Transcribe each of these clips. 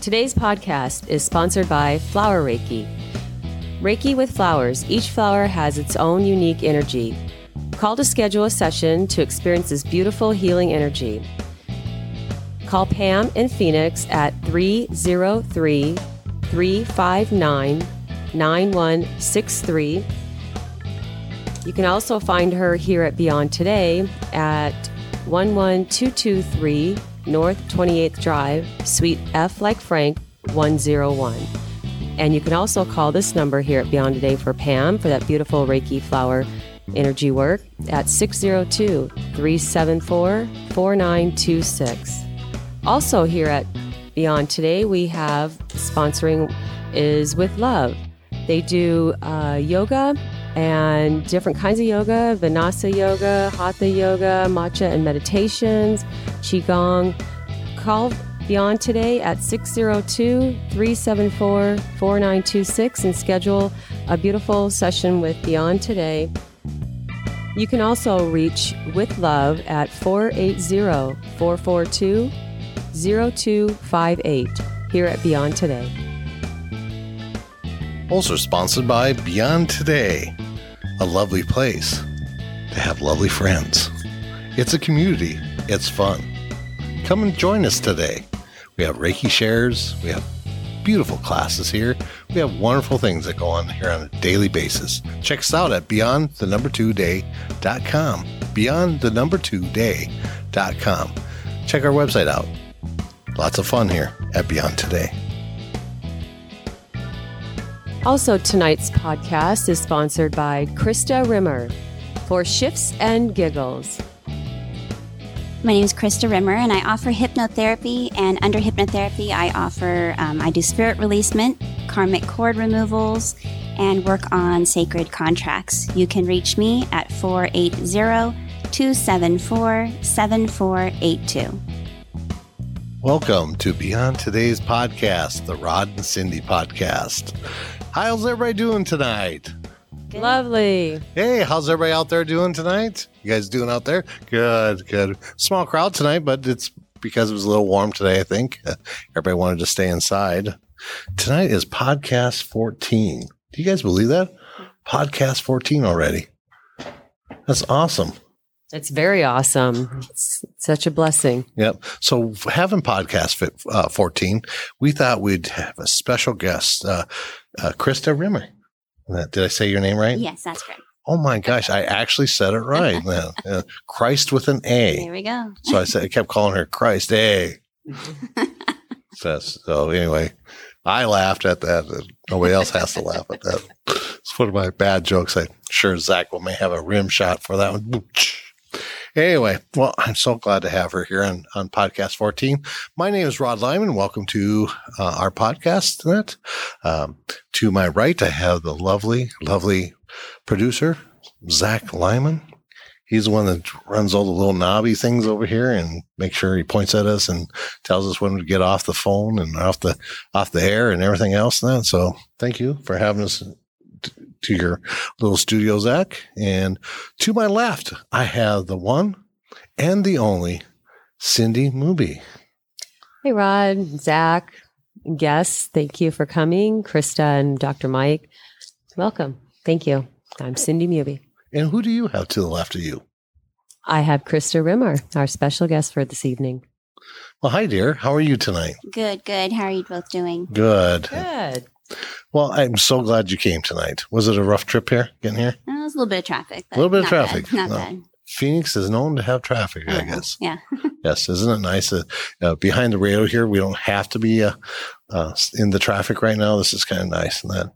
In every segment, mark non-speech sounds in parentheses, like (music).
Today's podcast is sponsored by Flower Reiki. Reiki with flowers, each flower has its own unique energy. Call to schedule a session to experience this beautiful healing energy. Call Pam in Phoenix at 303 359 9163. You can also find her here at Beyond Today at 11223 North 28th Drive, Suite F like Frank, 101. And you can also call this number here at Beyond Today for Pam for that beautiful Reiki flower energy work at 602 374 4926. Also, here at Beyond Today, we have sponsoring is with Love. They do uh, yoga and different kinds of yoga Vinyasa yoga, Hatha yoga, matcha and meditations, Qigong. Call Beyond today at 602 374 4926 and schedule a beautiful session with Beyond Today. You can also reach with love at 480 442 0258 here at Beyond Today. Also sponsored by Beyond Today, a lovely place to have lovely friends. It's a community, it's fun. Come and join us today. We have Reiki shares, we have beautiful classes here. We have wonderful things that go on here on a daily basis. Check us out at beyond the number two day.com. Beyond the number two day.com. Check our website out. Lots of fun here at Beyond Today. Also, tonight's podcast is sponsored by Krista Rimmer for Shifts and Giggles. My name is Krista Rimmer, and I offer hypnotherapy. And under hypnotherapy, I offer um, I do spirit releasement, karmic cord removals, and work on sacred contracts. You can reach me at 480 274 7482. Welcome to Beyond Today's podcast, the Rod and Cindy podcast. How's everybody doing tonight? Lovely. Hey, how's everybody out there doing tonight? You guys doing out there? Good, good. Small crowd tonight, but it's because it was a little warm today, I think. (laughs) Everybody wanted to stay inside. Tonight is podcast 14. Do you guys believe that? Podcast 14 already. That's awesome. It's very awesome. It's such a blessing. Yep. So having podcast fit, uh, 14, we thought we'd have a special guest, uh, uh, Krista Rimmer. Did I say your name right? Yes, that's correct. Oh my gosh, I actually said it right. (laughs) man. Uh, Christ with an A. There we go. So I said I kept calling her Christ A. (laughs) So, so anyway, I laughed at that. Nobody else has to laugh at that. It's one of my bad jokes. I'm sure Zach will may have a rim shot for that one. Anyway, well, I'm so glad to have her here on, on podcast 14. My name is Rod Lyman. Welcome to uh, our podcast tonight. Um, to my right, I have the lovely, lovely producer, Zach Lyman. He's the one that runs all the little knobby things over here and makes sure he points at us and tells us when to get off the phone and off the off the air and everything else. Then, so thank you for having us to your little studio, Zach. And to my left, I have the one and the only Cindy Mooby. Hey, Rod, Zach, guests, thank you for coming. Krista and Dr. Mike, welcome. Thank you. I'm Cindy Muby. And who do you have to the left of you? I have Krista Rimmer, our special guest for this evening. Well, hi, dear. How are you tonight? Good, good. How are you both doing? Good. Good. Well, I'm so glad you came tonight. Was it a rough trip here, getting here? Uh, it was a little bit of traffic. A little bit of traffic. Bad. Not No. bad. Phoenix is known to have traffic, I Yeah. guess. Yeah. (laughs) Yes, isn't it nice? Uh, uh, behind the radio here, we don't have to be uh, uh, in the traffic right now. This is kind of nice and that.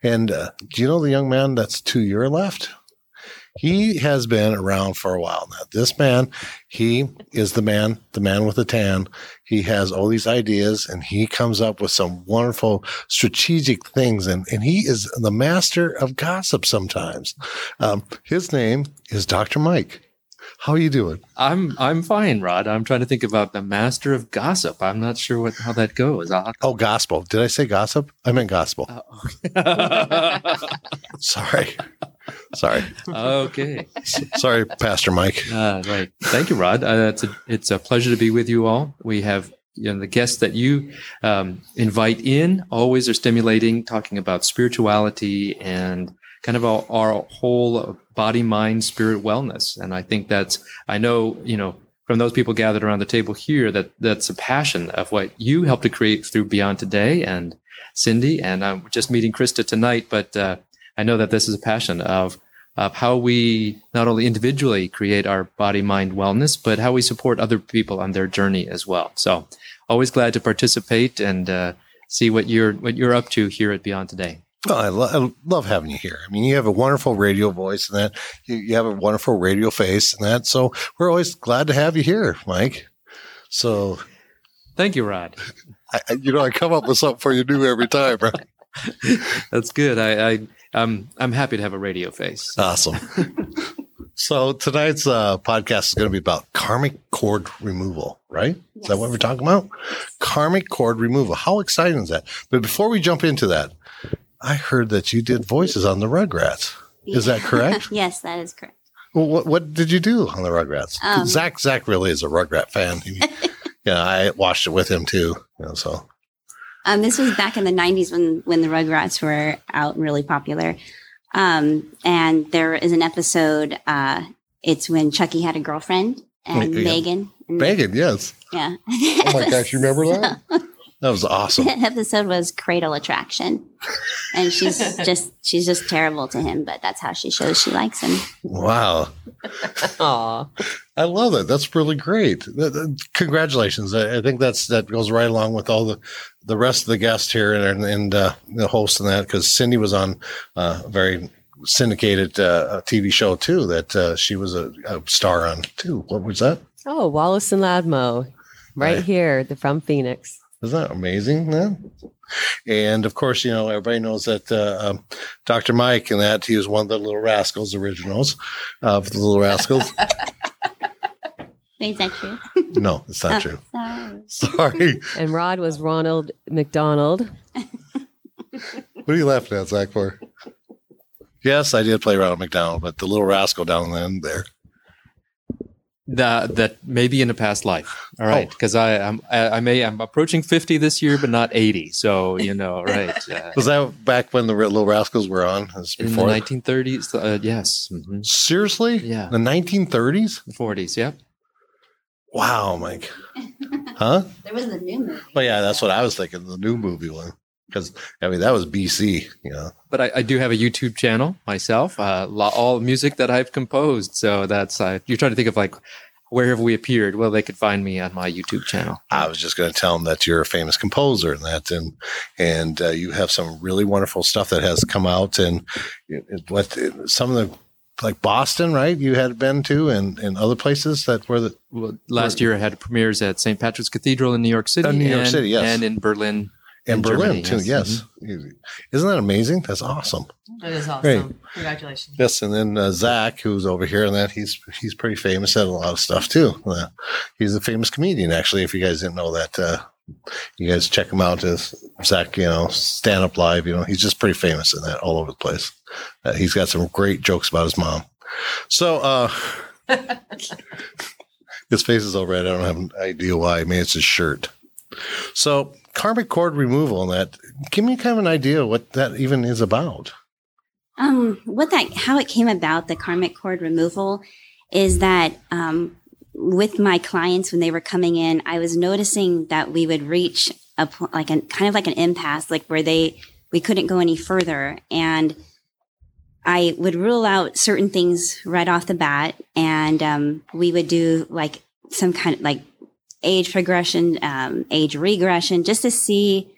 And uh, do you know the young man that's to your left? He has been around for a while now. This man, he is the man, the man with the tan. He has all these ideas and he comes up with some wonderful strategic things. And, and he is the master of gossip sometimes. Um, his name is Dr. Mike. How are you doing? I'm I'm fine, Rod. I'm trying to think about the master of gossip. I'm not sure what how that goes. I'll- Oh, gospel. Did I say gossip? I meant gospel. uh, (laughs) Sorry. Sorry. okay. Sorry, Pastor Mike. Uh, right. Thank you, Rod. Uh, it's a it's a pleasure to be with you all. We have you know the guests that you um, invite in always are stimulating, talking about spirituality and kind of our, our whole body, mind, spirit wellness. And I think that's I know you know from those people gathered around the table here that that's a passion of what you helped to create through Beyond Today and Cindy. And I'm just meeting Krista tonight, but uh, I know that this is a passion of of how we not only individually create our body mind wellness, but how we support other people on their journey as well. So, always glad to participate and uh, see what you're what you're up to here at Beyond Today. Well, I, lo- I, love having you here. I mean, you have a wonderful radio voice and that you, you have a wonderful radio face and that. So we're always glad to have you here, Mike. So thank you, Rod. I, you know, I come up with something for you new every time, right? (laughs) That's good. I, I I'm I'm happy to have a radio face. Awesome. (laughs) so tonight's uh, podcast is going to be about karmic cord removal, right? Yes. Is that what we're talking about? Karmic cord removal. How exciting is that? But before we jump into that, I heard that you did voices on the Rugrats. Is that correct? (laughs) yes, that is correct. Well, what what did you do on the Rugrats? Um, Zach Zach really is a Rugrat fan. He, (laughs) yeah, I watched it with him too. You know, so um, this was back in the 90s when, when the Rugrats were out and really popular. Um, and there is an episode, uh, it's when Chucky had a girlfriend and yeah. Megan. And Megan, yes. Yeah. (laughs) oh my gosh, you remember that? That was awesome. The episode was Cradle Attraction. And she's (laughs) just she's just terrible to him, but that's how she shows she likes him. Wow. (laughs) Aw. I love it. That's really great. Congratulations. I, think that's that goes right along with all the the rest of the guests here and and uh, the host and that because Cindy was on uh, a very syndicated uh, TV show too that uh, she was a, a, star on too. What was that? Oh, Wallace and Ladmo, right, right. here, the from Phoenix. Isn't that amazing, man? And of course, you know, everybody knows that uh, um, Dr. Mike and that he was one of the Little Rascals originals of the Little Rascals. (laughs) Is that true? no, it's not oh, true. Sorry. sorry. (laughs) And Rod was Ronald McDonald. (laughs) what are you laughing at, Zach, for? Yes, I did play Ronald McDonald, but the Little Rascal down the end there that that maybe in a past life. All right, because oh. I am I, I, may I'm approaching fifty this year, but not eighty. So you know, (laughs) right? Uh, was that back when the Little Rascals were on? In the nineteen thirties, uh, yes. Mm-hmm. Seriously? Yeah. The nineteen thirties, forties. Yep. Wow, Mike. Huh? (laughs) there was the new movie. Well, yeah, that's what I was thinking. The new movie one because I mean that was BC, you know. But I, I do have a YouTube channel myself, uh, all music that I've composed. So that's uh, you're trying to think of like where have we appeared? Well, they could find me on my YouTube channel. I was just going to tell them that you're a famous composer and that, and and uh, you have some really wonderful stuff that has come out, and what some of the like Boston, right? You had been to, and and other places that were the well, last year I had premieres at St. Patrick's Cathedral in New York City, New York and, City, yes, and in Berlin in Berlin Germany, too. Yes, yes. Mm-hmm. isn't that amazing? That's awesome. That is awesome. Great. Congratulations. Yes, and then uh, Zach, who's over here, and that he's he's pretty famous at a lot of stuff too. Uh, he's a famous comedian, actually. If you guys didn't know that, uh, you guys check him out as Zach. You know, stand up live. You know, he's just pretty famous in that all over the place. Uh, he's got some great jokes about his mom. So. uh (laughs) His face is all red. I don't have an idea why. I mean, it's his shirt. So karmic cord removal and that, give me kind of an idea what that even is about. Um, what that, how it came about, the karmic cord removal is that, um, with my clients when they were coming in, I was noticing that we would reach a like a kind of like an impasse, like where they we couldn't go any further, and I would rule out certain things right off the bat, and um, we would do like some kind of like age progression, um, age regression, just to see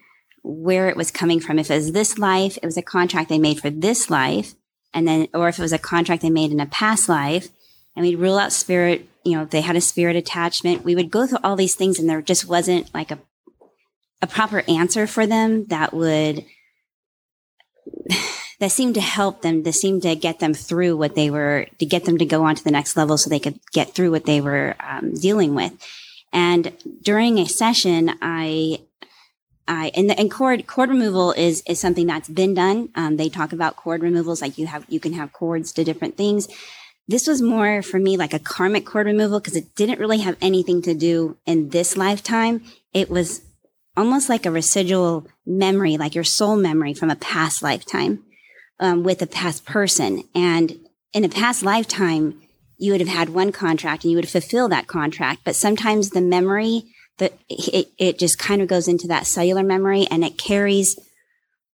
where it was coming from. If it was this life, it was a contract they made for this life, and then, or if it was a contract they made in a past life, and we'd rule out spirit. You know, if they had a spirit attachment, we would go through all these things, and there just wasn't like a a proper answer for them that would (sighs) that seemed to help them that seemed to get them through what they were to get them to go on to the next level so they could get through what they were um, dealing with and during a session, I I, and, the, and cord cord removal is is something that's been done. Um, they talk about cord removals, like you have you can have cords to different things. This was more for me like a karmic cord removal because it didn't really have anything to do in this lifetime. it was almost like a residual memory, like your soul memory from a past lifetime um, with a past person. And in a past lifetime, you would have had one contract and you would fulfill that contract. But sometimes the memory, that it, it just kind of goes into that cellular memory and it carries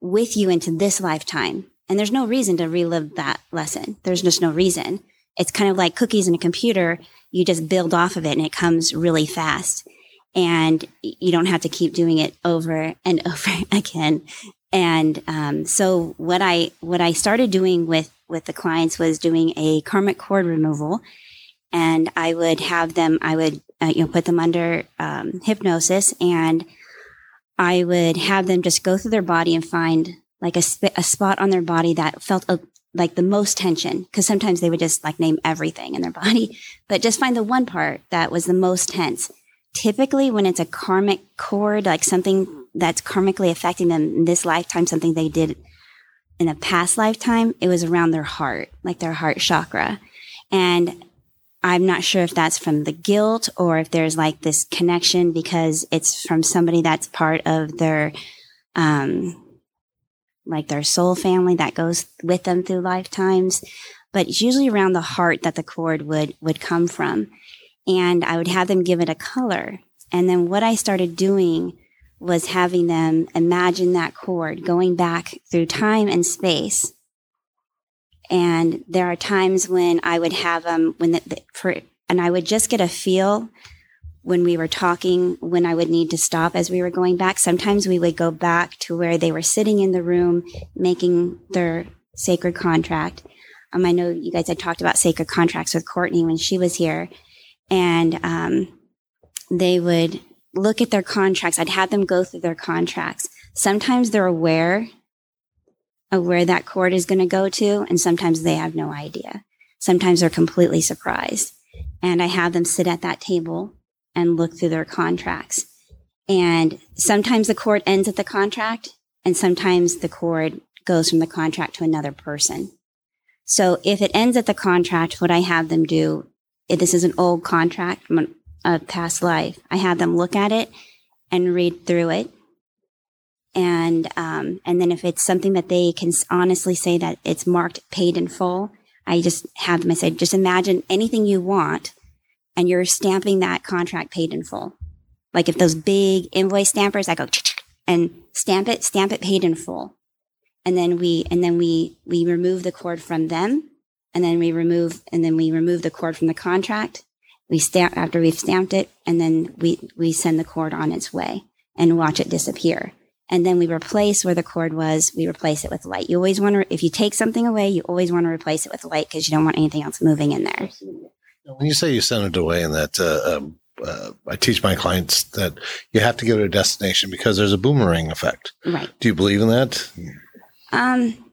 with you into this lifetime. And there's no reason to relive that lesson. There's just no reason. It's kind of like cookies in a computer. You just build off of it and it comes really fast. And you don't have to keep doing it over and (laughs) over again. And um, so what I what I started doing with with the clients was doing a karmic cord removal, and I would have them. I would uh, you know put them under um, hypnosis, and I would have them just go through their body and find like a, sp- a spot on their body that felt a, like the most tension. Because sometimes they would just like name everything in their (laughs) body, but just find the one part that was the most tense. Typically, when it's a karmic cord, like something that's karmically affecting them in this lifetime, something they did in a past lifetime, it was around their heart, like their heart chakra. And I'm not sure if that's from the guilt or if there's like this connection because it's from somebody that's part of their, um, like their soul family that goes with them through lifetimes. But it's usually around the heart that the cord would, would come from. And I would have them give it a color. And then what I started doing was having them imagine that cord going back through time and space. And there are times when I would have them when the, the, for, and I would just get a feel when we were talking when I would need to stop as we were going back. Sometimes we would go back to where they were sitting in the room making their sacred contract. Um, I know you guys had talked about sacred contracts with Courtney when she was here, and um, they would look at their contracts. I'd have them go through their contracts. Sometimes they're aware of where that cord is going to go to, and sometimes they have no idea. Sometimes they're completely surprised. And I have them sit at that table and look through their contracts. And sometimes the cord ends at the contract, and sometimes the cord goes from the contract to another person. So if it ends at the contract, what I have them do, if this is an old contract from an a past life. I have them look at it and read through it. And, um, and then if it's something that they can honestly say that it's marked paid in full, I just have them, I say, just imagine anything you want and you're stamping that contract paid in full. Like if those big invoice stampers, I go and stamp it, stamp it paid in full. And then we, and then we, we remove the cord from them and then we remove, and then we remove the cord from the contract we stamp after we've stamped it and then we, we send the cord on its way and watch it disappear. And then we replace where the cord was, we replace it with light. You always want to, if you take something away, you always want to replace it with light because you don't want anything else moving in there. When you say you send it away and that, uh, um, uh, I teach my clients that you have to get to a destination because there's a boomerang effect. Right. Do you believe in that? Um,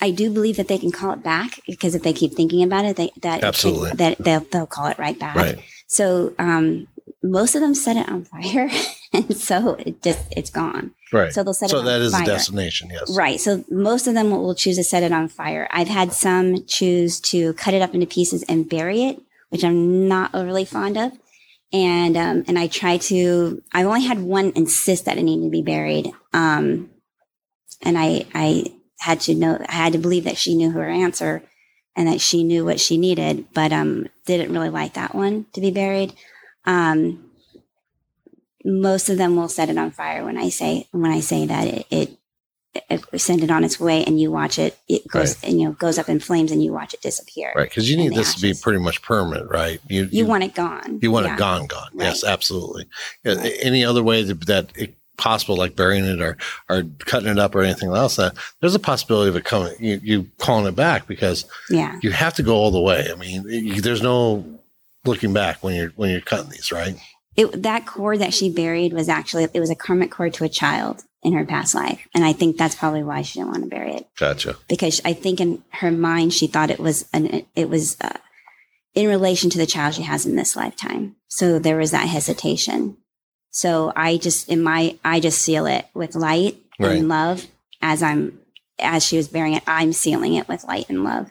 I do believe that they can call it back because if they keep thinking about it, they, that absolutely it, that they'll, they'll call it right back. Right. So um, most of them set it on fire, (laughs) and so it just it's gone. Right. So they'll set so it. So that is fire. the destination. Yes. Right. So most of them will, will choose to set it on fire. I've had some choose to cut it up into pieces and bury it, which I'm not overly fond of. And um, and I try to. I've only had one insist that it needed to be buried. Um, and I I had to know, I had to believe that she knew her answer and that she knew what she needed, but um, didn't really like that one to be buried. Um, most of them will set it on fire when I say when I say that it, it, it send it on its way and you watch it it goes Right. and you know goes up in flames and you watch it disappear. Right. Because you need this to be pretty much permanent, right? You You, want it gone. you want Yeah. it gone, gone. Yes, absolutely. Yeah, Any other way that, that it possible, like burying it or or cutting it up or anything else, that there's a possibility of it coming, you, you calling it back because Yeah. you have to go all the way. I mean, you, there's no looking back when you're when you're cutting these, right? It, that cord that she buried was actually it was a karmic cord to a child in her past life, and I think that's probably why she didn't want to bury it. Gotcha. because I think in her mind she thought it was an it was uh, in relation to the child she has in this lifetime. So there was that hesitation. So I just in my I just seal it with light Right. and love as I'm as she was bearing it. I'm sealing it with light and love,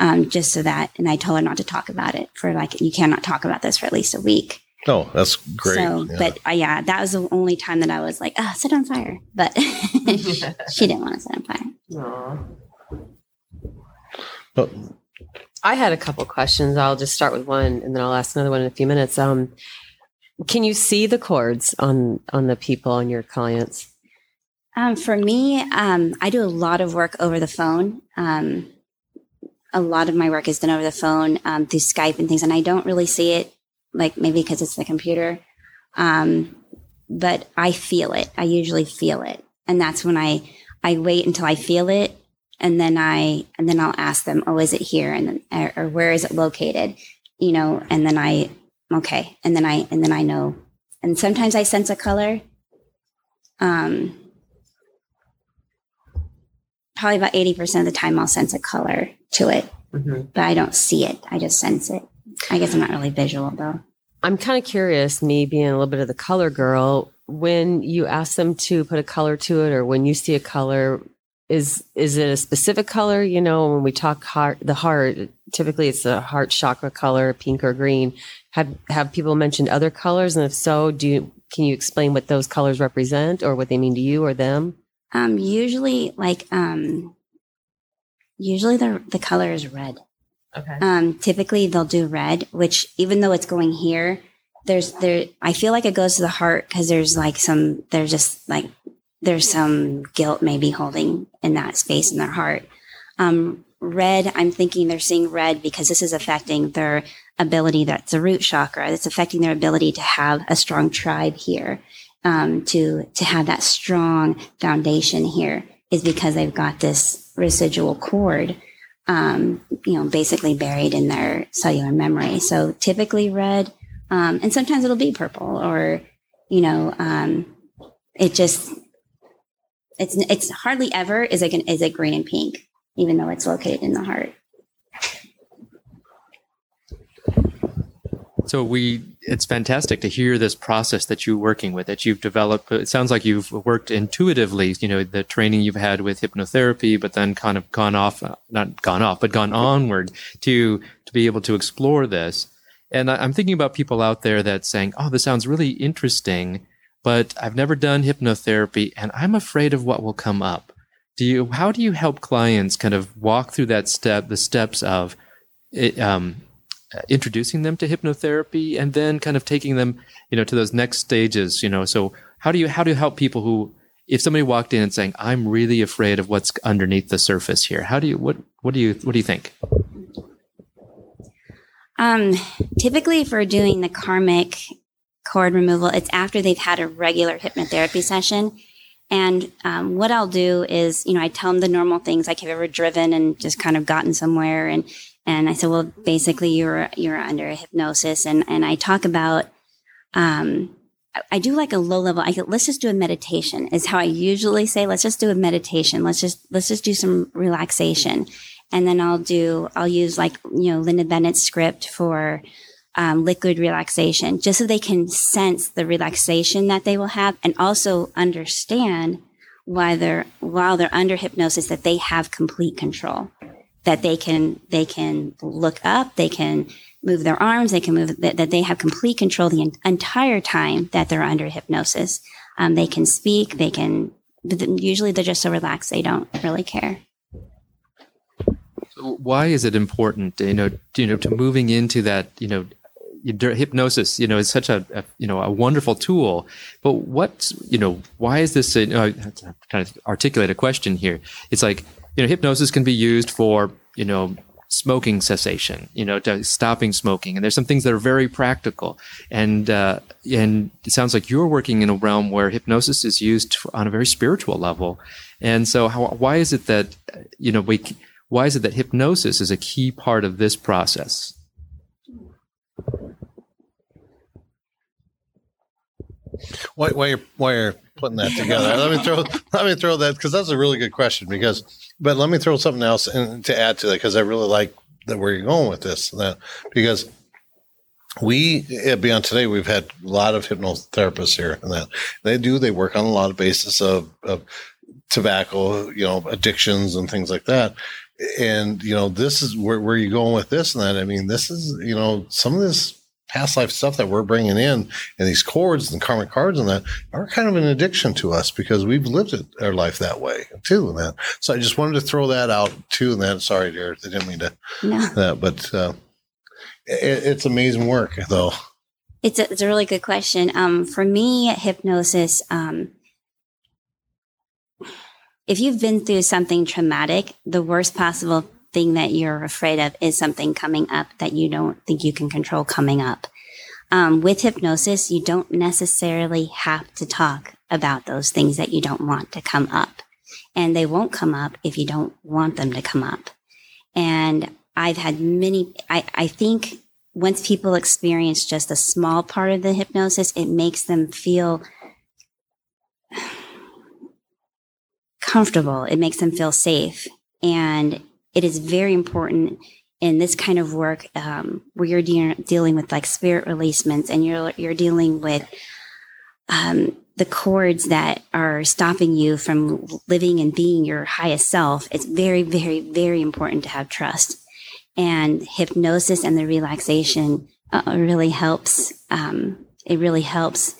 um, just so that. And I told her not to talk about it for like you cannot talk about this for at least a week. Oh, that's great. So, yeah. but uh, yeah, that was the only time that I was like, oh, set on fire. But (laughs) she didn't want to set on fire. Aw. But I had a couple questions. I'll just start with one, and then I'll ask another one in a few minutes. Um, can you see the cords on on the people on your clients? Um, for me, um, I do a lot of work over the phone. Um, a lot of my work is done over the phone um, through Skype and things, and I don't really see it, like maybe because it's the computer. Um, but I feel it. I usually feel it, and that's when I I wait until I feel it, and then I and then I'll ask them, "Oh, is it here?" and then or, or where is it located? You know, and then I okay, and then I and then I know. And sometimes I sense a color. Um, probably about 80% of the time I'll sense a color to it, Mm-hmm. but I don't see it. I just sense it. I guess I'm not really visual though. I'm kind of curious, me being a little bit of the color girl, when you ask them to put a color to it, or when you see a color, is is it a specific color? You know, when we talk heart, the heart, typically it's the heart chakra color, pink or green. Have have people mentioned other colors, and if so, do you can you explain what those colors represent, or what they mean to you or them? Um, usually like, um, usually the, the color is red. Okay. Um, typically they'll do red, which even though it's going here, there's there, I feel like it goes to the heart because there's like some, there's just like, there's some guilt maybe holding in that space in their heart. Um, red, I'm thinking they're seeing red because this is affecting their ability. That's a root chakra. That's affecting their ability to have a strong tribe here. Um, to to have that strong foundation here is because they've got this residual cord, um, you know, basically buried in their cellular memory. So typically red, um, and sometimes it'll be purple, or you know, um, it just it's it's hardly ever is it is it green and pink, even though it's located in the heart. So we, it's fantastic to hear this process that you're working with, that you've developed. It sounds like you've worked intuitively, you know, the training you've had with hypnotherapy, but then kind of gone off, not gone off, but gone onward to, to be able to explore this. And I'm thinking about people out there that saying, Oh, this sounds really interesting, but I've never done hypnotherapy and I'm afraid of what will come up. Do you, how do you help clients kind of walk through that step, the steps of, it, um, uh, introducing them to hypnotherapy and then kind of taking them you know to those next stages you know so how do you how do you help people who if somebody walked in and saying i'm really afraid of what's underneath the surface here how do you what what do you what do you think Um, typically, for doing the karmic cord removal, it's after they've had a regular hypnotherapy session. And um, what I'll do is, you know, I tell them the normal things like, have you ever driven and just kind of gotten somewhere? And and I said, well, basically, you're you're under a hypnosis, and and I talk about. Um, I- do like a low level. I let's just do a meditation. Is how I usually say. Let's just do a meditation. Let's just let's just do some relaxation, and then I'll do. I'll use like you know Linda Bennett's script for um, liquid relaxation, just so they can sense the relaxation that they will have, and also understand why they're while they're under hypnosis that they have complete control that they can they can look up they can move their arms they can move that, that they have complete control the en- entire time that they're under hypnosis. Um, they can speak they can usually they're just so relaxed they don't really care. Why is it important you know you know to moving into that you know hypnosis you know is such a, a you know a wonderful tool. But what you know why is this you know, I'm trying to articulate a question here. It's like you know hypnosis can be used for you know smoking cessation you know to stopping smoking. And there's some things that are very practical. And uh, and it sounds like you're working in a realm where hypnosis is used on a very spiritual level. And so how, why is it that you know we why is it that hypnosis is a key part of this process While, while you're while you're putting that together, let me throw let me throw that because that's a really good question. Because, but let me throw something else in, to add to that because I really like that where you're going with this. That because we at Beyond Today we've had a lot of hypnotherapists here, and that they do they work on a lot of basis of, of tobacco, you know, addictions and things like that. And you know, this is where where you going with this and that. I mean, this is you know some of this past life stuff that we're bringing in and these cords and karmic cards and that are kind of an addiction to us because we've lived it, our life that way too. And that, so I just wanted to throw that out too. And that, sorry, dear, I didn't mean to, No. that, but, uh, it, it's amazing work though. It's a, it's a really good question. Um, for me, hypnosis, um, if you've been through something traumatic, the worst possible thing that you're afraid of is something coming up that you don't think you can control coming up. Um, with hypnosis, you don't necessarily have to talk about those things that you don't want to come up. And they won't come up if you don't want them to come up. And I've had many, I, I think once people experience just a small part of the hypnosis, it makes them feel (sighs) comfortable. It makes them feel safe. And it is very important in this kind of work um, where you're de- dealing with like spirit releasements and you're, you're dealing with um, the cords that are stopping you from living and being your highest self. It's very, very, very important to have trust. And hypnosis and the relaxation uh, really helps. Um, it really helps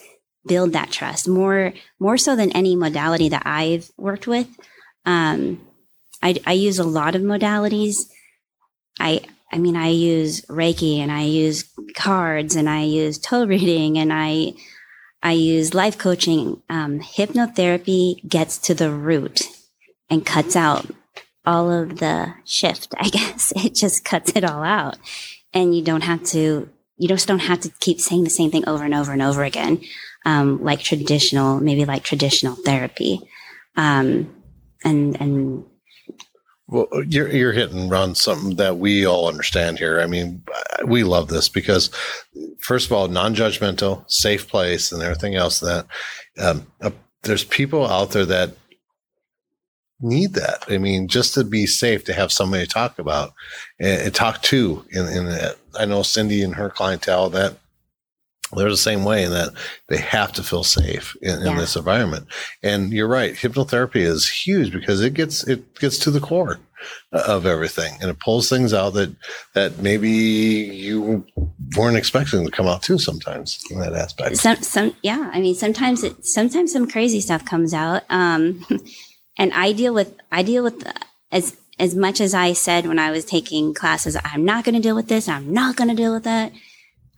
build that trust more more so than any modality that I've worked with. Um, I, I use a lot of modalities. I I mean I use Reiki and I use cards and I use toe reading and I I use life coaching. Um, hypnotherapy gets to the root and cuts out all of the shift. (laughs) I guess it just cuts it all out, and you don't have to. You just don't have to keep saying the same thing over and over and over again um, like traditional, maybe like traditional therapy. Um, and, and Well, you're you're hitting on something that we all understand here. I mean, we love this because, first of all, non-judgmental, safe place, and everything else. That um, uh, there's people out there that need that. I mean, just to be safe, to have somebody to talk about and, and talk to. In that, I know Cindy and her clientele that they're the same way in that they have to feel safe in, in Yeah. this environment. And you're right, hypnotherapy is huge because it gets it gets to the core of everything and it pulls things out that that maybe you weren't expecting to come out too sometimes in that aspect. some, some, yeah, I mean, sometimes it, sometimes some crazy stuff comes out. Um, (laughs) and I deal with, I deal with as, as much as I said when I was taking classes, I'm not going to deal with this. I'm not going to deal with that.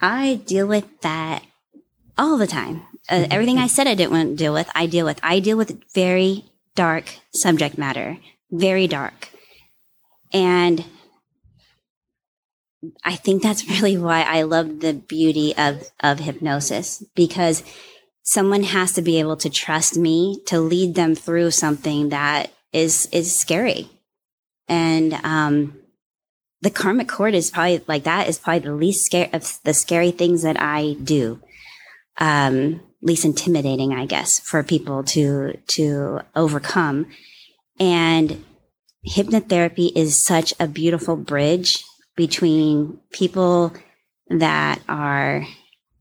I deal with that all the time. Uh, everything I said I didn't want to deal with, I deal with. I deal with very dark subject matter, very dark. And I think that's (laughs) really why I love the beauty of, of hypnosis because someone has to be able to trust me to lead them through something that is, is scary. And, um, the karmic cord is probably like that is probably the least scary of the scary things that I do. Um, least intimidating, I guess, for people to, to overcome. And hypnotherapy is such a beautiful bridge between people that are,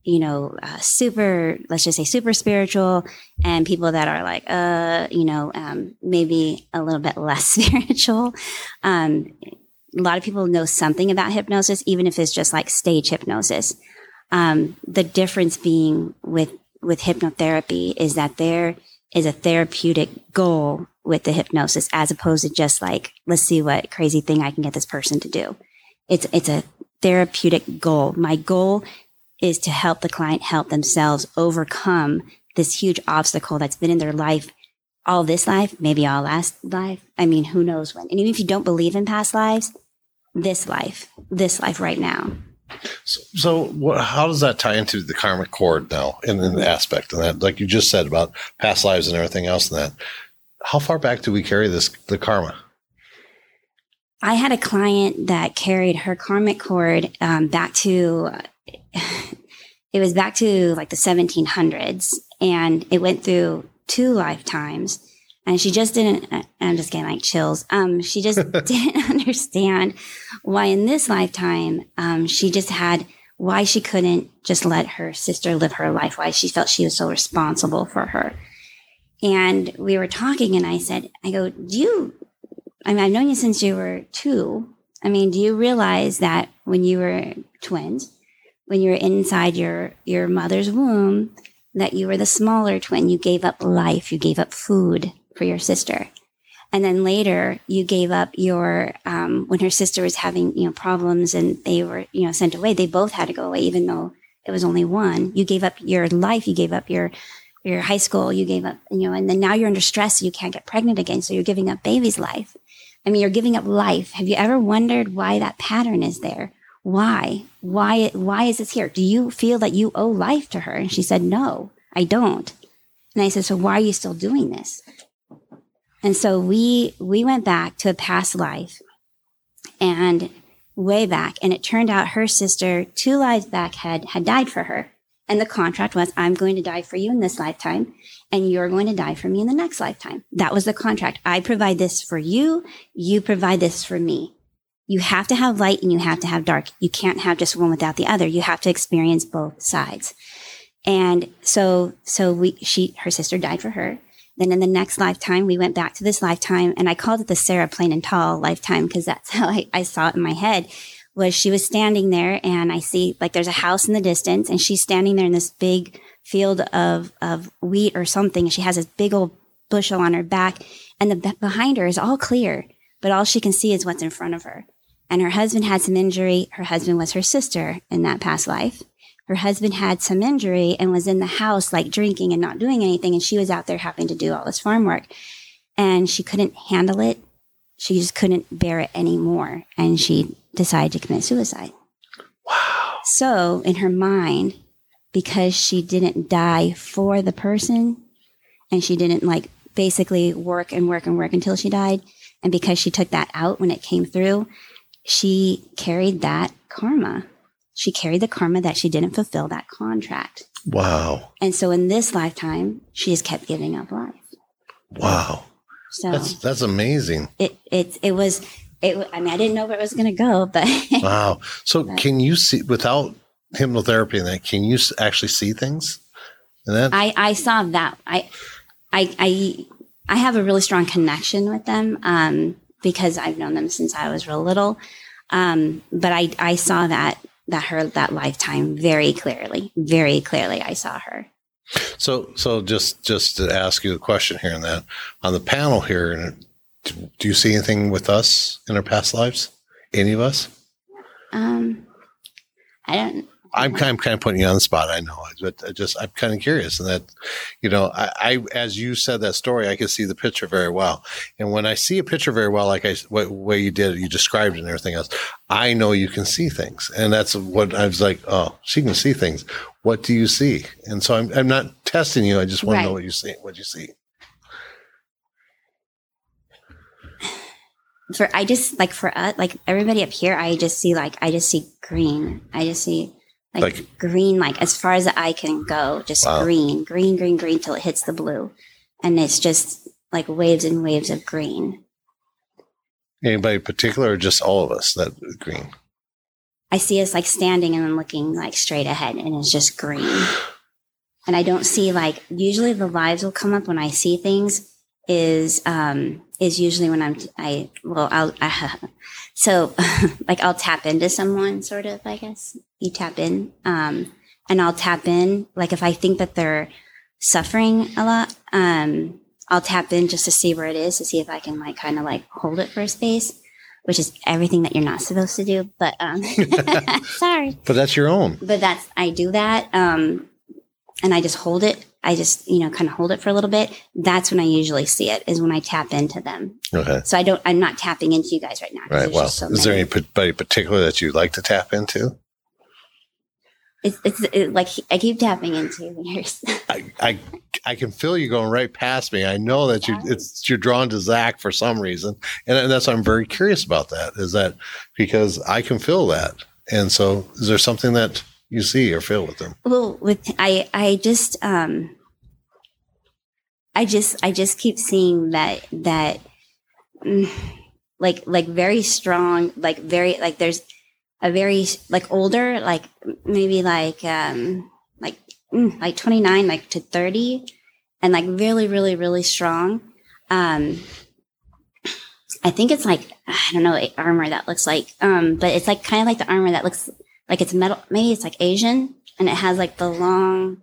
you know, uh, super, let's just say super spiritual and people that are like, uh, you know, um, maybe a little bit less (laughs) spiritual. Um, a lot of people know something about hypnosis, even if it's just like stage hypnosis. Um, the difference being with with hypnotherapy is that there is a therapeutic goal with the hypnosis, as opposed to just like let's see what crazy thing I can get this person to do. It's it's a therapeutic goal. My goal is to help the client help themselves overcome this huge obstacle that's been in their life all this life, maybe all last life. I mean, who knows when? And even if you don't believe in past lives, this life, this life right now. So, so what, how does that tie into the karmic cord now in, in the aspect of that? Like you just said about past lives and everything else and that. How far back do we carry this, the karma? I had a client that carried her karmic cord um, back to, it was back to like the 1700s, and it went through two lifetimes. And she just didn't, I'm just getting like chills. Um, she just (laughs) didn't (laughs) understand why in this lifetime, um, she just had, why she couldn't just let her sister live her life, why she felt she was so responsible for her. And we were talking, and I said, I go, do you, I mean, I've known you since you were two. I mean, do you realize that when you were twins, when you were inside your your mother's womb that you were the smaller twin. You gave up life. You gave up food for your sister. And then later you gave up your, um, when her sister was having, you know, problems and they were, you know, sent away, they both had to go away, even though it was only one. You gave up your life. You gave up your, your high school. You gave up, you know, and then now you're under stress. So you can't get pregnant again. So you're giving up baby's life. I mean, you're giving up life. Have you ever wondered why that pattern is there? Why? Why, why is this here? Do you feel that you owe life to her? And she said, no, I don't. And I said, so why are you still doing this? And so we we went back to a past life and way back and it turned out her sister two lives back had had died for her. And the contract was I'm going to die for you in this lifetime and you're going to die for me in the next lifetime. That was the contract. I provide this for you, you provide this for me. You have to have light and you have to have dark. You can't have just one without the other. You have to experience both sides. And so so we she her sister died for her then in the next lifetime, we went back to this lifetime and I called it the Sarah Plain and Tall lifetime because that's (laughs) how I, I saw it in my head was she was standing there and I see like there's a house in the distance and she's standing there in this big field of, of wheat or something. She has this big old bushel on her back and the behind her is all clear, but all she can see is what's in front of her. And her husband had some injury. Her husband was her sister in that past life her husband had some injury and was in the house like drinking and not doing anything. And she was out there having to do all this farm work and she couldn't handle it. She just couldn't bear it anymore. And she decided to commit suicide. Wow. So in her mind, because she didn't die for the person and she didn't like basically work and work and work until she died. And because she took that out when it came through, she carried that karma she carried the karma that she didn't fulfill that contract. Wow. And so in this lifetime, she has kept giving up life. Wow. So that's that's amazing. It it it was it. I mean, I didn't know where it was going to go, but (laughs) wow. So but, can you see without hypnotherapy and that? Can you actually see things? And that I I saw that I I I I have a really strong connection with them um, because I've known them since I was real little. Um, but I I saw that that her that lifetime very clearly, very clearly. I saw her. So, so just just to ask you a question here and that on the panel here, do you see anything with us in our past lives? Any of us? Um, I don't. I'm kind of, kind of putting you on the spot. I know, but I just I'm kind of curious, and that you know, I, I as you said that story, I can see the picture very well. And when I see a picture very well, like I what way you did, you described it and everything else, I know you can see things, and that's what I was like. Oh, she can see things. What do you see? And so I'm I'm not testing you. I just want right. to know what you see. What you see. For I just like for us, like everybody up here, I just see like I just see green. I just see like, like, green, like as far as the eye can go, just wow. green, green, green, green till it hits the blue. And it's just like waves and waves of green. Anybody particular or just all of us that green? I see us like standing and then looking like straight ahead and it's just green. And I don't see like usually the lives will come up when I see things is um is usually when I'm I well I'll I, so (laughs) like I'll tap into someone sort of I guess. You tap in um and I'll tap in like if I think that they're suffering a lot um I'll tap in just to see where it is to see if I can like kind of like hold it for a space which is everything that you're not supposed to do but um (laughs) (laughs) sorry. But that's your own. But that's I do that um and I just hold it I just, you know, kind of hold it for a little bit. That's when I usually see it is when I tap into them. Okay. So I don't, I'm not tapping into you guys right now. Right. Well, so is there anybody particular that you'd like to tap into? It's, it's it, like I keep tapping into yours. (laughs) I, I, I can feel you going right past me. I know that you it's you're drawn to Zach for some reason, and that's why I'm very curious about that. Is that because I can feel that, and so is there something that you see or feel with them? Well, with I I just um I just I just keep seeing that that mm, like like very strong like very like there's a very like older like maybe like um like mm, like 29 like to 30 and like really really really strong um I think it's like I don't know armor that looks like um but it's like kind of like the armor that looks like it's metal. Maybe it's like Asian, and it has like the long.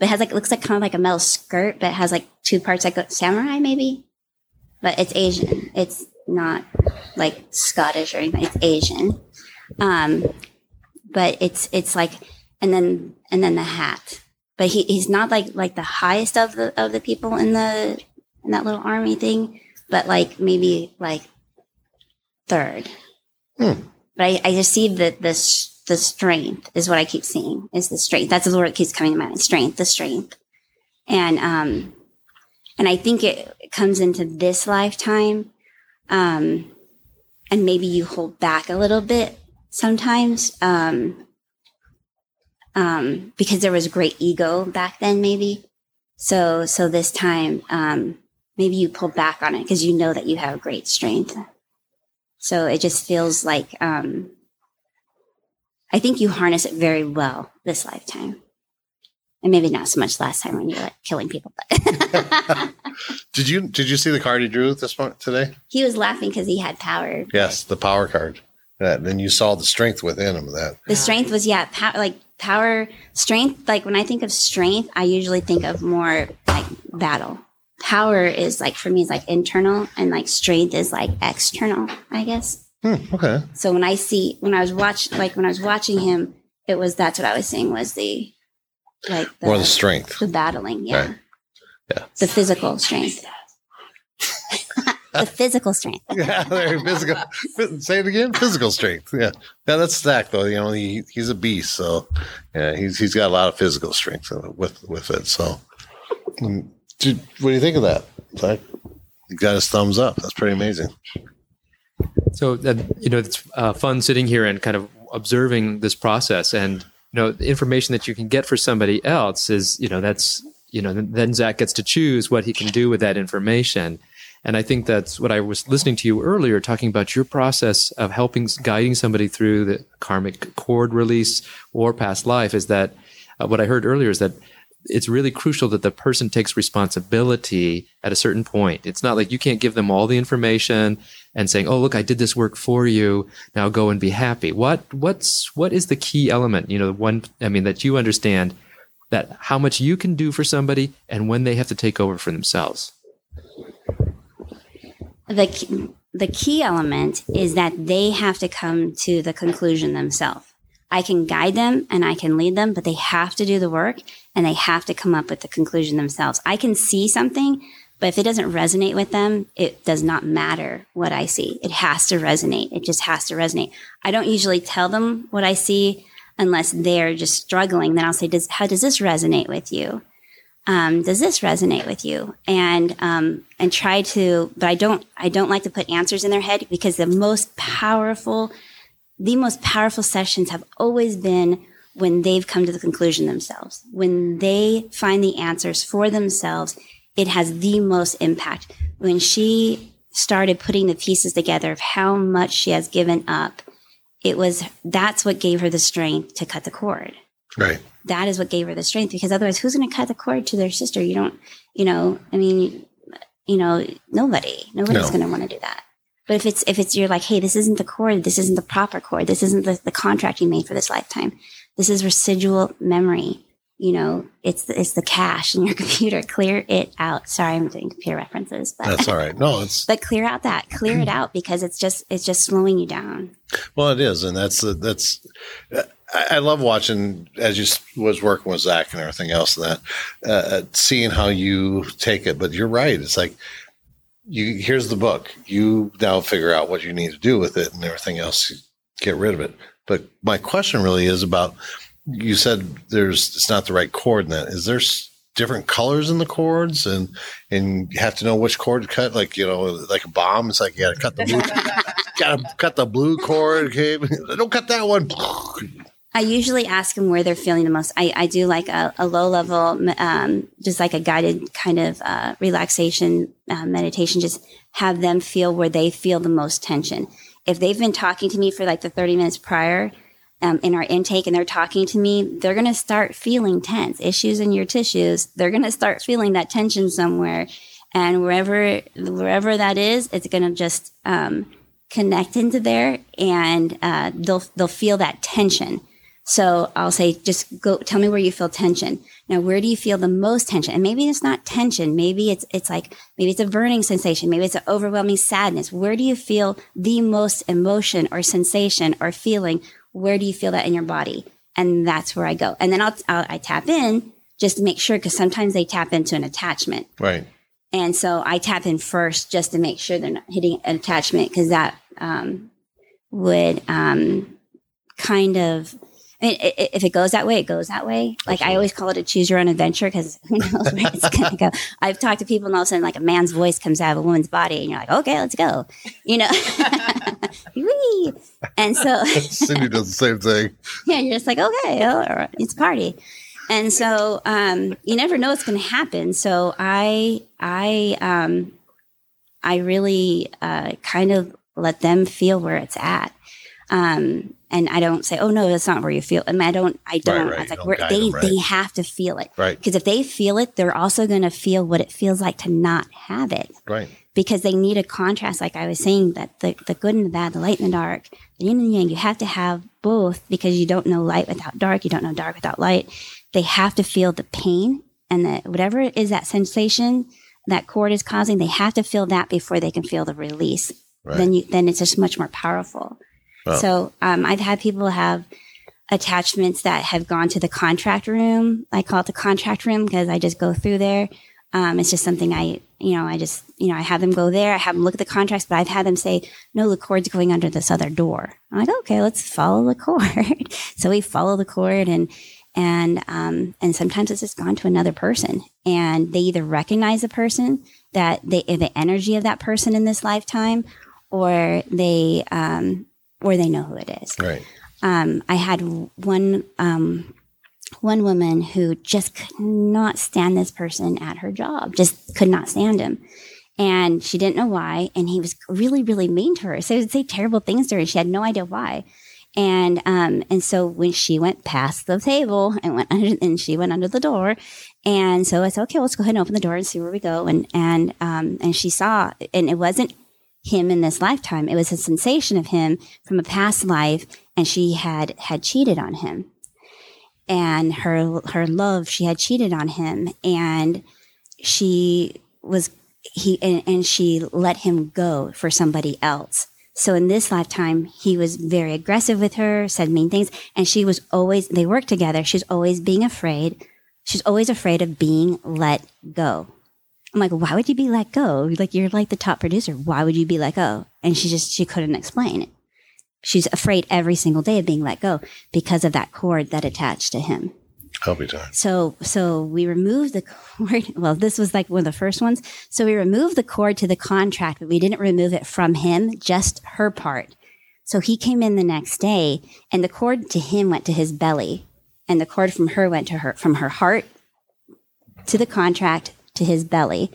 But it has like it looks like kind of like a metal skirt, but it has like two parts like a samurai maybe. But it's Asian. It's not like Scottish or anything. It's Asian. Um, but it's it's like and then and then the hat. But he, he's not like like the highest of the of the people in the in that little army thing, but like maybe like third. Hmm. But I, I just see that the the strength is what I keep seeing is the strength. That's the word that keeps coming to mind. Strength, the strength, and um, and I think it comes into this lifetime, um, and maybe you hold back a little bit sometimes, um, um, because there was great ego back then, maybe. So so this time, um, maybe you pull back on it because you know that you have great strength. So it just feels like um, I think you harness it very well this lifetime. And maybe not so much last time when you were like killing people, but (laughs) Did you did you see the card he drew this month today? he was laughing because he had power. Yes, the power card. That then you saw the strength within him. That The strength was yeah, pow- like power, strength. Like when I think of strength, I usually think of more like battle. Power is like for me is like internal, and like strength is like external. I guess. Hmm, okay. So when I see when I was watch like when I was watching him, it was that's what I was seeing was the like the, More the strength. the battling, yeah. Right. Yeah. The physical strength. the physical strength. (laughs) yeah, there, physical. Say it again. Physical strength. Yeah, yeah. That's Zach though. You know, he, he's a beast. So yeah, he's he's got a lot of physical strength with with it. So, um, dude, what do you think of that, Zach? He got his thumbs up. That's pretty amazing. So uh, you know, it's uh, fun sitting here and kind of observing this process, and you know, the information that you can get for somebody else is, you know, that's you know, then- Zach gets to choose what he can do with that information. And I think that's what I was listening to you earlier, talking about your process of helping, guiding somebody through the karmic cord release or past life. Is that uh, what I heard earlier? Is that it's really crucial that the person takes responsibility at a certain point. It's not like you can't give them all the information and saying, "Oh, look, I did this work for you. Now go and be happy." What what's what is the key element? You know, one I mean that you understand that how much you can do for somebody and when they have to take over for themselves. The key, the key element is that they have to come to the conclusion themselves. I can guide them and I can lead them, but they have to do the work and they have to come up with the conclusion themselves. I can see something, but if it doesn't resonate with them, it does not matter what I see. It has to resonate. It just has to resonate. I don't usually tell them what I see unless they're just struggling. Then I'll say, does, how does this resonate with you? um, does this resonate with you and um, and try to but i don't i don't like to put answers in their head because the most powerful the most powerful sessions have always been when they've come to the conclusion themselves. When they find the answers for themselves it has the most impact. When she started putting the pieces together of how much she has given up it was that's what gave her the strength to cut the cord. Right. that is what gave her the strength because otherwise who's going to cut the cord to their sister? You don't you know i mean you know nobody nobody's No. going to want to do that but if it's if it's you're like hey this isn't the cord this isn't the proper cord this isn't the, the contract you made for this lifetime this is residual memory you know it's the, it's the cache in your (laughs) computer clear it out sorry i'm doing computer references but That's all right. No, (laughs) it's but clear out that clear it out because it's just it's just slowing you down Well, it is, and that's uh, that's. I, I love watching as you was working with Zach and everything else. And that uh, seeing how you take it, but you're right. It's like you here's the book. You now figure out what you need to do with it, and everything else. Get rid of it. But my question really is about. You said there's it's not the right cord in that. Is there different colors in the cords, and and you have to know which cord to cut? Like you know, like a bomb. It's like you got to cut the blue (laughs) gotta cut the blue cord. Okay, (laughs) don't cut that one. (laughs) I usually ask them where they're feeling the most. I, I do like a, a low level, um, just like a guided kind of uh, relaxation uh, meditation. Just have them feel where they feel the most tension. If they've been talking to me for like the 30 minutes prior um, in our intake and they're talking to me, they're going to start feeling tense. Issues in your tissues, they're going to start feeling that tension somewhere. And wherever wherever that is, it's going to just um, connect into there, and uh, they'll they'll feel that tension So I'll say, just go, tell me where you feel tension. Now, where do you feel the most tension? And maybe it's not tension. Maybe it's, it's like, maybe it's a burning sensation. Maybe it's an overwhelming sadness. Where do you feel the most emotion or sensation or feeling? Where do you feel that in your body? And that's where I go. And then I'll, I'll I tap in just to make sure, because sometimes they tap into an attachment. Right. And so I tap in first just to make sure they're not hitting an attachment because that um, would um, kind of I mean, if it goes that way, it goes that way. Like I always call it a choose your own adventure because (laughs) who knows where it's (laughs) going to go. I've talked to people and all of a sudden like a man's voice comes out of a woman's body and you're like, okay, let's go, you know? (laughs) and so Cindy does the same thing. Yeah. You're just like, okay, all right, it's a party. And so, um, you never know what's going to happen. So I, I, um, I really, uh, kind of let them feel where it's at. Um, and I don't say, "Oh no, that's not where you feel." I mean, I don't. I don't. Right, right. I was like, where, they them, right. they have to feel it, Right. Because if they feel it, they're also going to feel what it feels like to not have it. Right. Because they need a contrast, like I was saying, that the the good and the bad, the light and the dark, the yin and the yang. You have to have both because you don't know light without dark. You don't know dark without light. They have to feel the pain and that whatever it is that sensation that cord is causing. They have to feel that before they can feel the release. Right. Then you then it's just much more powerful. Wow. So um, I've had people have attachments that have gone to the contract room. I call it the contract room because I just go through there. Um, it's just something I, you know, I just, you know, I have them go there. I have them look at the contracts, but I've had them say, no, the cord's going under this other door. I'm like, okay, let's follow the cord. (laughs) so we follow the cord and, and, um, and sometimes it's just gone to another person and they either recognize the person that they, the energy of that person in this lifetime or they, um, or they know who it is Right. um, I had one um, one woman who just could not stand this person at her job, just could not stand him. And she didn't know why. And he was really, really mean to her. So he would say terrible things to her. And she had no idea why. And um, and so when she went past the table and went under, and she went under the door, and so I said, okay, let's go ahead and open the door and see where we go. And and um, and she saw, and it wasn't him in this lifetime. It was a sensation of him from a past life, and she had had cheated on him. And her her love, she had cheated on him, and she was he and, and she let him go for somebody else. So in this lifetime, he was very aggressive with her, said mean things, and she was always they worked together. She's always being afraid. She's always afraid of being let go. I'm like, why would you be let go? Like you're like the top producer. Why would you be let go? And she just she couldn't explain it. She's afraid every single day of being let go because of that cord that attached to him. I'll be darned. So so we removed the cord. (laughs) Well, this was like one of the first ones. So we removed the cord to the contract, but we didn't remove it from him, just her part. So he came in the next day and the cord to him went to his belly and the cord from her went to her from her heart to the contract to his belly.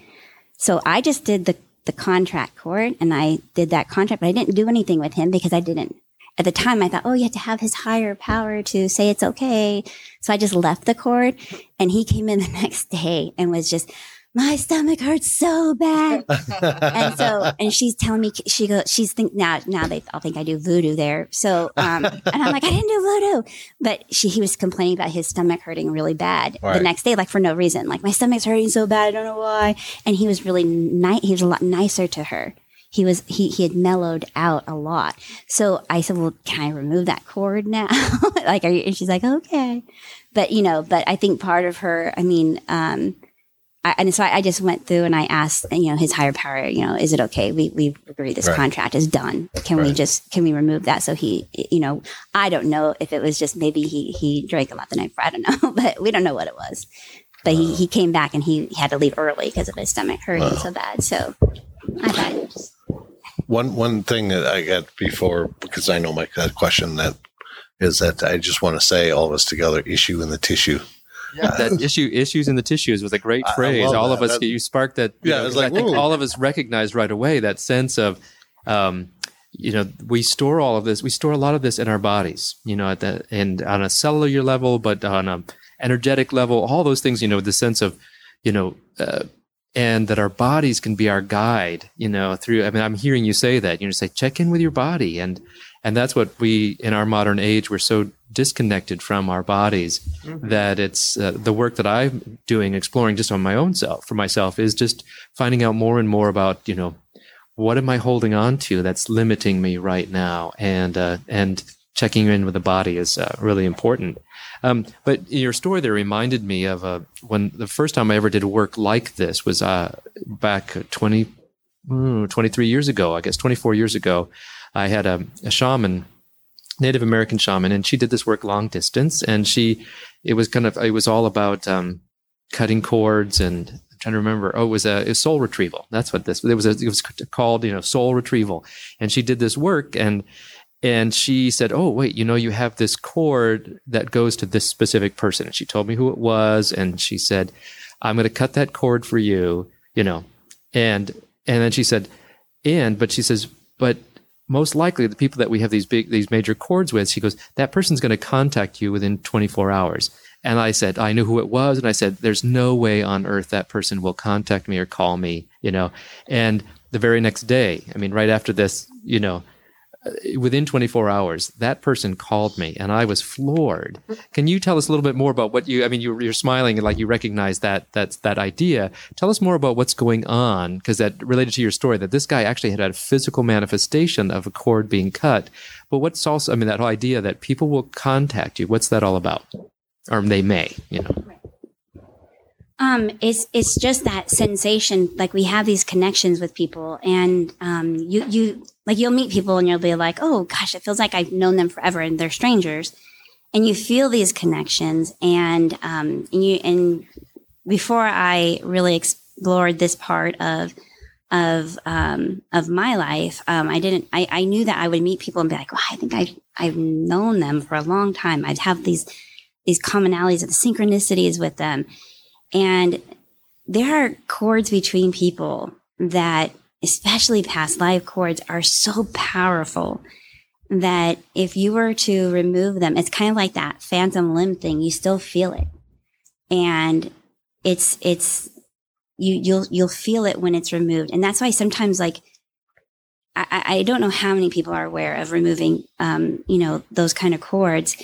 So I just did the the contract cord and I did that contract, but I didn't do anything with him because I didn't at the time I thought, oh, you have to have his higher power to say it's okay. So I just left the cord and he came in (laughs) the next day and was just, my stomach hurts so bad. (laughs) and so, and she's telling me, she goes, she's think now, now they all think I do voodoo there. So, um, and I'm like, I didn't do voodoo, but she, he was complaining about his stomach hurting really bad Right. the next day, like for no reason, like my stomach's hurting so bad. I don't know why. And he was really nice. He was a lot nicer to her he was he he had mellowed out a lot. So I said, "Well, can I remove that cord now?" (laughs) like, are you? And she's like, "Okay," but you know, but I think part of her, I mean, um, I, and so I, I just went through and I asked, you know, his higher power, you know, is it okay? We we agree this Right. contract is done. Can we just can we remove that? So he, you know, I don't know if it was just maybe he he drank a lot the night before. I don't know, (laughs) but we don't know what it was. But he, he came back and he had to leave early because of his stomach hurting so bad. So I thought One one thing that I got before because I know my question that is that I just want to say all of us together issue in the tissue. That (laughs) issue issues in the tissues was a great phrase. all that. of us, That- you sparked that. you Yeah, know, like, I think all of us recognized right away that sense of, um, you know, we store all of this. We store a lot of this in our bodies, you know, at the and on a cellular level, but on a energetic level, all those things, you know, the sense of, you know, uh, and that our bodies can be our guide, you know, through. I mean, I'm hearing you say that. You know, say check in with your body and And that's what we, in our modern age, we're so disconnected from our bodies mm-hmm. that it's uh, the work that I'm doing, exploring just on my own self, for myself, is just finding out more and more about, you know, what am I holding on to that's limiting me right now? And, uh, and checking in with the body is uh, really important. Um, but your story there reminded me of uh, when the first time I ever did work like this was uh, back 20, mm, 23 years ago, I guess 24 years ago. I had a, a shaman, Native American shaman, and she did this work long distance. And she, it was kind of, it was all about um, cutting cords and I'm trying to remember. Oh, it was a, soul retrieval. That's what this. It was. A, it was called, you know, soul retrieval. And she did this work, and and she said, "Oh, wait, you know, you have this cord that goes to this specific person." And she told me who it was, and she said, "I'm going to cut that cord for you," you know, and and then she said, "And," but she says, "But most likely the people that we have these big these major cords with she goes that person's going to contact you within 24 hours. And i said i knew who it was and i said there's no way on earth that person will contact me or call me you know? And the very next day i mean right after this you know within 24 hours, that person called me and I was floored. Can you tell us a little bit more about what you, I mean, you, are smiling and like you recognize that, that's that idea. Tell us more about what's going on because that related to your story that this guy actually had a physical manifestation of a cord being cut. But what's also, I mean, that whole idea that people will contact you, what's that all about? Or they may, you know. Um, it's it's just that sensation. Like we have these connections with people, and um, you you like you'll meet people and you'll be like, oh gosh, it feels like I've known them forever, and they're strangers, and you feel these connections, and um, and you and before I really explored this part of of um, of my life, um, I didn't. I, I knew that I would meet people and be like, well, I think I've I've known them for a long time. I'd have these these commonalities of the synchronicities with them and there are cords between people that, especially past life cords, are so powerful that if you were to remove them, it's kind of like that phantom limb thing. You still feel it. And it's, it's, you, you'll, you'll feel it when it's removed. And that's why sometimes like, I, I don't know how many people are aware of removing, um, you know, those kind of cords,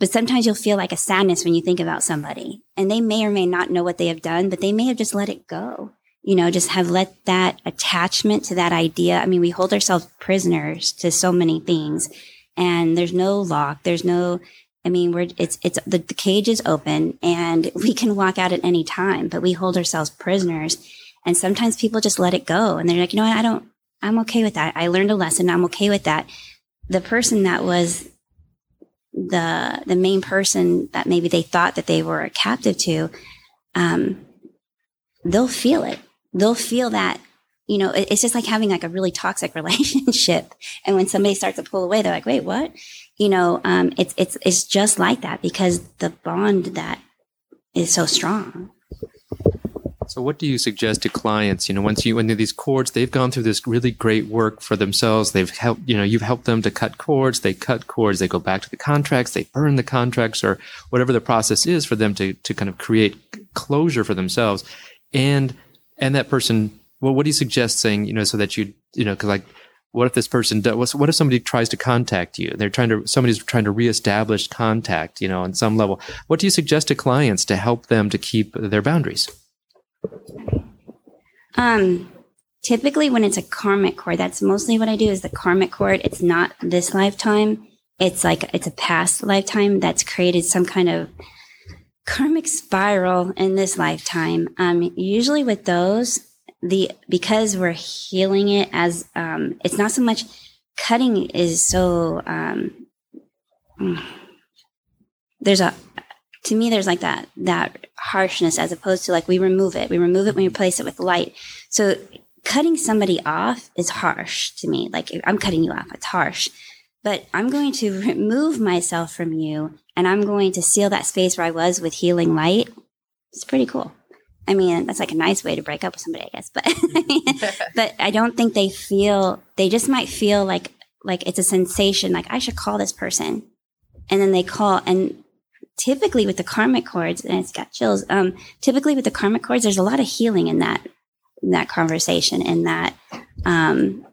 but sometimes you'll feel like a sadness when you think about somebody and they may or may not know what they have done, but they may have just let it go. You know, just have let that attachment to that idea. I mean, we hold ourselves prisoners to so many things and there's no lock. There's no, I mean, we're, it's, it's, the, the cage is open and (laughs) we can walk out at any time, but we hold ourselves prisoners. And sometimes people just let it go and they're like, you know what? I don't, I'm okay with that. I learned a lesson. I'm okay with that. The person that was the the main person that maybe they thought that they were a captive to, um, they'll feel it. They'll feel that you know it's just like having like a really toxic (laughs) relationship, and when somebody starts to pull away, they're like, "Wait, what?" You know, um, it's it's it's just like that because the bond that is so strong. So, what do you suggest to clients? You know, once you when these cords, they've gone through this really great work for themselves. They've helped, you know, you've helped them to cut cords. They cut cords. They go back to the contracts. They burn the contracts, or whatever the process is for them to to kind of create closure for themselves. And and that person, well, what do you suggest saying? You know, so that you you know, because like what if this person does what if somebody tries to contact you they're trying to somebody's trying to reestablish contact you know on some level what do you suggest to clients to help them to keep their boundaries um, typically when it's a karmic cord, that's mostly what I do is the karmic cord. It's not this lifetime. It's like, it's a past lifetime that's created some kind of karmic spiral in this lifetime. Um, usually with those, the, because we're healing it as, um, it's not so much cutting is so, um, (sighs) there's a, to me there's like that that harshness as opposed to like we remove it. We remove it when we replace it with light. So cutting somebody off is harsh to me. Like i'm cutting you off it's harsh. But i'm going to (laughs) remove myself from you and i'm going to seal that space where i was with healing light it's pretty cool i mean that's like a nice way to break up with somebody i guess but (laughs) (laughs) but i don't think they feel they just might feel like like it's a sensation like i should call this person and then they call and typically with the karmic cords, and it's got chills. Um, typically with the karmic cords, there's a lot of healing in that in that conversation, in that um,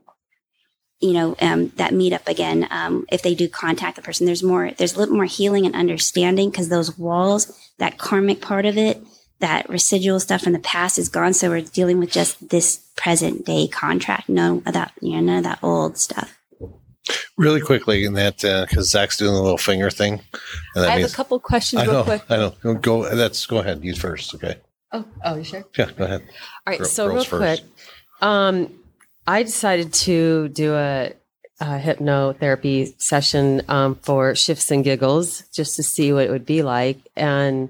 you know, um, that meet up again, um, if they do contact the person, there's more, there's a little more healing and understanding because those walls, that karmic part of it, that residual stuff from the past is gone. So we're dealing with just this present day contract. No, that, you know, none of that old stuff. Really quickly, in that because uh, Zach's doing the little finger thing. And I have means, a couple questions. I know. Real quick. I know. Go. That's go ahead. You first. Okay. Oh. Oh, you sure? Yeah. Go ahead. All right. Girl, so real first. quick, um, I decided to do a, a hypnotherapy session um, for shifts and giggles just to see what it would be like. And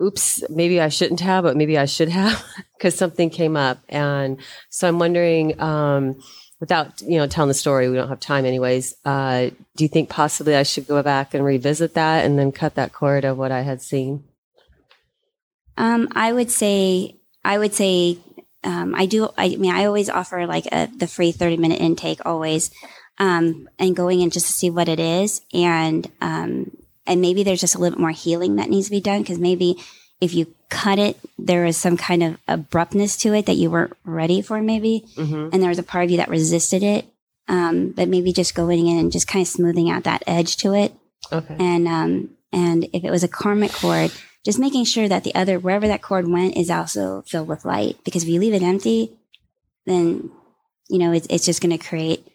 oops, maybe I shouldn't have, but maybe I should have (laughs) because something came up. And so I'm wondering, um, without you know telling the story, we don't have time anyways. Uh, do you think possibly I should go back and revisit that and then cut that cord of what I had seen? Um, I would say I would say um, I do. I mean, I always offer like a, the free 30 minute intake always, um, and going in just to see what it is. And, um, and maybe there's just a little bit more healing that needs to be done. Cause maybe if you cut it, there is some kind of abruptness to it that you weren't ready for maybe. Mm-hmm. And there was a part of you that resisted it. Um, but maybe just going in and just kind of smoothing out that edge to it. Okay. And, um, and if it was a karmic cord, just making sure that the other, wherever that cord went, is also filled with light. Because if you leave it empty, then, you know, it's, it's just going to create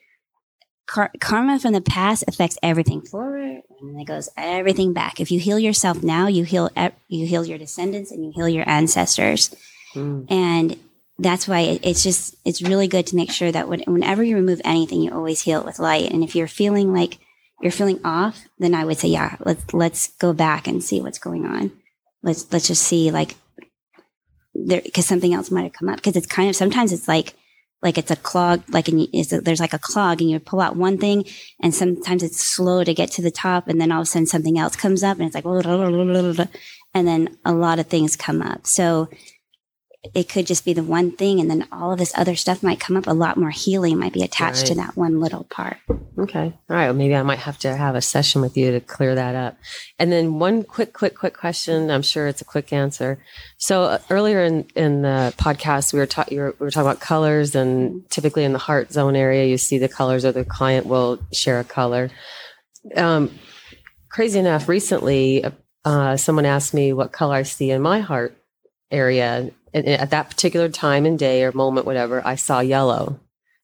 car- karma from the past affects everything forward and it goes everything back. If you heal yourself now, you heal, you heal your descendants and you heal your ancestors. Mm. And that's why it's just, it's really good to make sure that when, whenever you remove anything, you always heal it with light. And if you're feeling like, you're feeling off, then I would say, yeah, let's let's go back and see what's going on let's let's just see like there because something else might have come up. Because it's kind of sometimes it's like like it's a clog like in, a, there's like a clog and you pull out one thing and sometimes it's slow to get to the top and then all of a sudden something else comes up and it's like (laughs) and then a lot of things come up. So it could just be the one thing and then all of this other stuff might come up. A lot more healing might be attached right. to that one little part. Okay. All right. Well maybe i might have to have a session with you to clear that up. And then one quick quick quick question. I'm sure it's a quick answer. So uh, earlier in, in the podcast we were, ta- we were talking about colors and typically in the heart zone area you see the colors or the client will share a color. Um, crazy enough recently uh, someone asked me what color i see in my heart area at that particular time and day or moment, whatever, I saw yellow.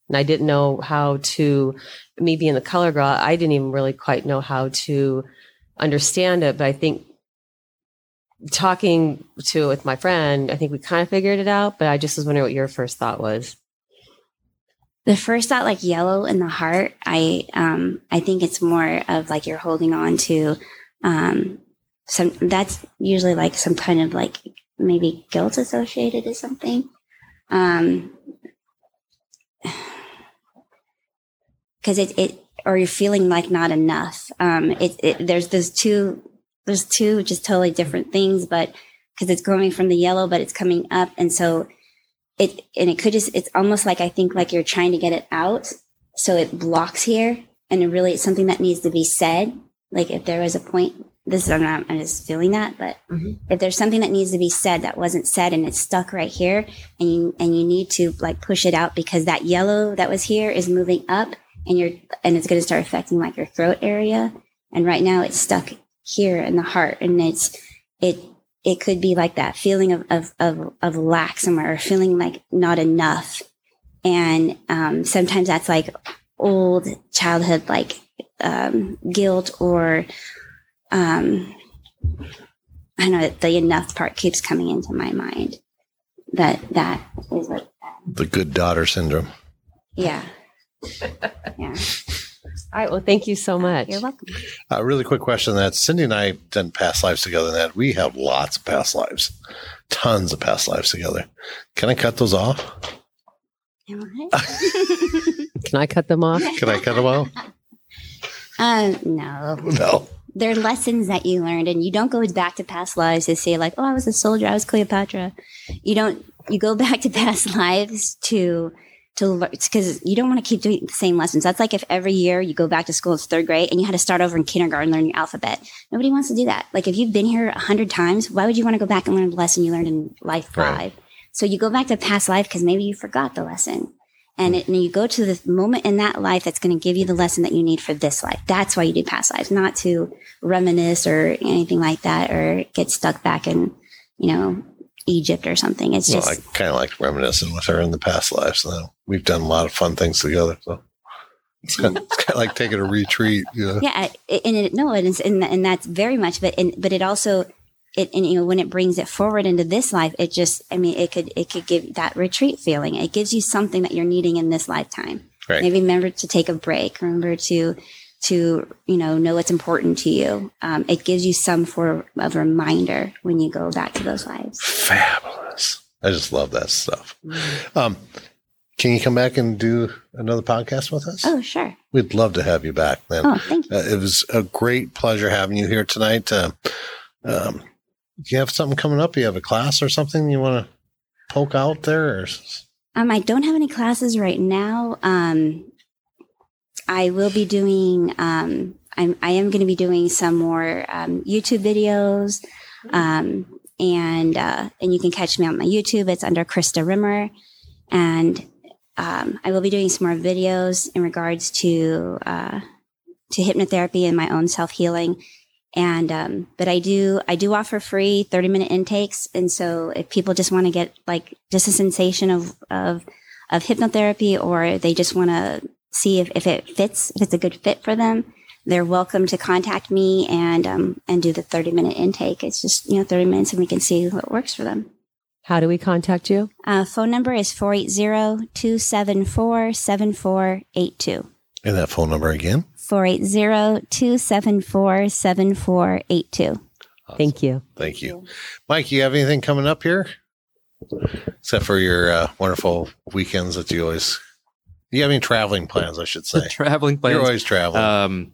And I didn't know how to, me being the color girl, I didn't even really quite know how to understand it. But I think talking to with my friend, I think we kind of figured it out. But I just was wondering what your first thought was. The first thought, like yellow in the heart, I um I think it's more of like you're holding on to um some that's usually like some kind of like maybe guilt associated to something. Um, because it, it, or you're feeling like not enough. Um, it, it, there's those two, there's two just totally different things, but because it's going from the yellow, but it's coming up. And so it, and it could just, it's almost like I think like you're trying to get it out. So it blocks here. And it really, it's something that needs to be said. Like if there was a point this is I'm not I'm just feeling that, but mm-hmm. if there's something that needs to be said that wasn't said and it's stuck right here and you and you need to like push it out because that yellow that was here is moving up and you're and it's gonna start affecting like your throat area. And right now it's stuck here in the heart and it's it it could be like that feeling of of of, of lack somewhere or feeling like not enough. And um, sometimes that's like old childhood like um, guilt or um, I know that the enough part keeps coming into my mind. That that is what um, the good daughter syndrome. Yeah. (laughs) yeah. All right. Well, thank you so much. You're welcome. A uh, really quick question that Cindy and I done past lives together. That we have lots of past lives, tons of past lives together. Can I cut those off? (laughs) Can I cut them off? Can I cut them off? (laughs) Uh, no. No they're lessons that you learned and you don't go back to past lives to say like oh i was a soldier. I was cleopatra. You don't you go (laughs) back to past lives to to learn because you don't want to keep doing the same lessons. That's like if every year you go back to school it's third grade and you had to start over in kindergarten learn your alphabet. Nobody wants to do that. Like if you've been here a hundred times why would you want to go back and learn the lesson you learned in life five? Right. so you go back to past life because maybe you forgot the lesson And, hmm. it, and you go to the moment in that life that's going to give you the lesson that you need for this life. That's why you do past lives, not to reminisce or anything like that, or get stuck back in, you know, Egypt or something. It's Well, just I kind of like reminiscing with her in the past lives. So we've done a lot of fun things together. So it's kind of, it's kind of like taking a retreat. You know? yeah and it, no it is and, and that's very much but and but it also it and you know when it brings it forward into this life it just i mean it could it could give that retreat feeling it gives you something that you're needing in this lifetime Right. maybe remember to take a break remember to to you know know what's important to you um, it gives you some form of reminder when you go back to those lives Fabulous. I just love that stuff. Um, can you come back and do another podcast with us? oh sure We'd love to have you back, man. oh thank you Uh, it was a great pleasure having you here tonight. Uh, um, do you have something coming up? You have a class or something you want to poke out there? Or? Um, I don't have any classes right now. Um, I will be doing. Um, I'm, I am going to be doing some more um, YouTube videos, um, and uh, and you can catch me on my YouTube. It's under Krista Rimmer, and um, I will be doing some more videos in regards to uh, to hypnotherapy and my own self healing. And um, but I do I do offer free 30 minute intakes, and so if people just want to get like just a sensation of of of hypnotherapy, or they just want to see if, if it fits, if it's a good fit for them, they're welcome to contact me and um, and do the 30 minute intake. It's just you know 30 minutes, and we can see what works for them. How do we contact you? Uh, phone number is 480-274-7482. And that phone number again? 480-274-7482. Thank you. Thank you. Mike, you have anything coming up here? Except for your uh, wonderful weekends that you always. Do you have any traveling plans, I should (laughs) say? Traveling plans. You're always traveling. Um,